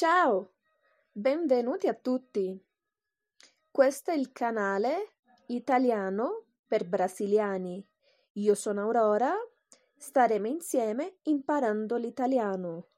Ciao, benvenuti a tutti. Questo è il canale Italiano per Brasiliani. Io sono Aurora, staremo insieme imparando l'italiano.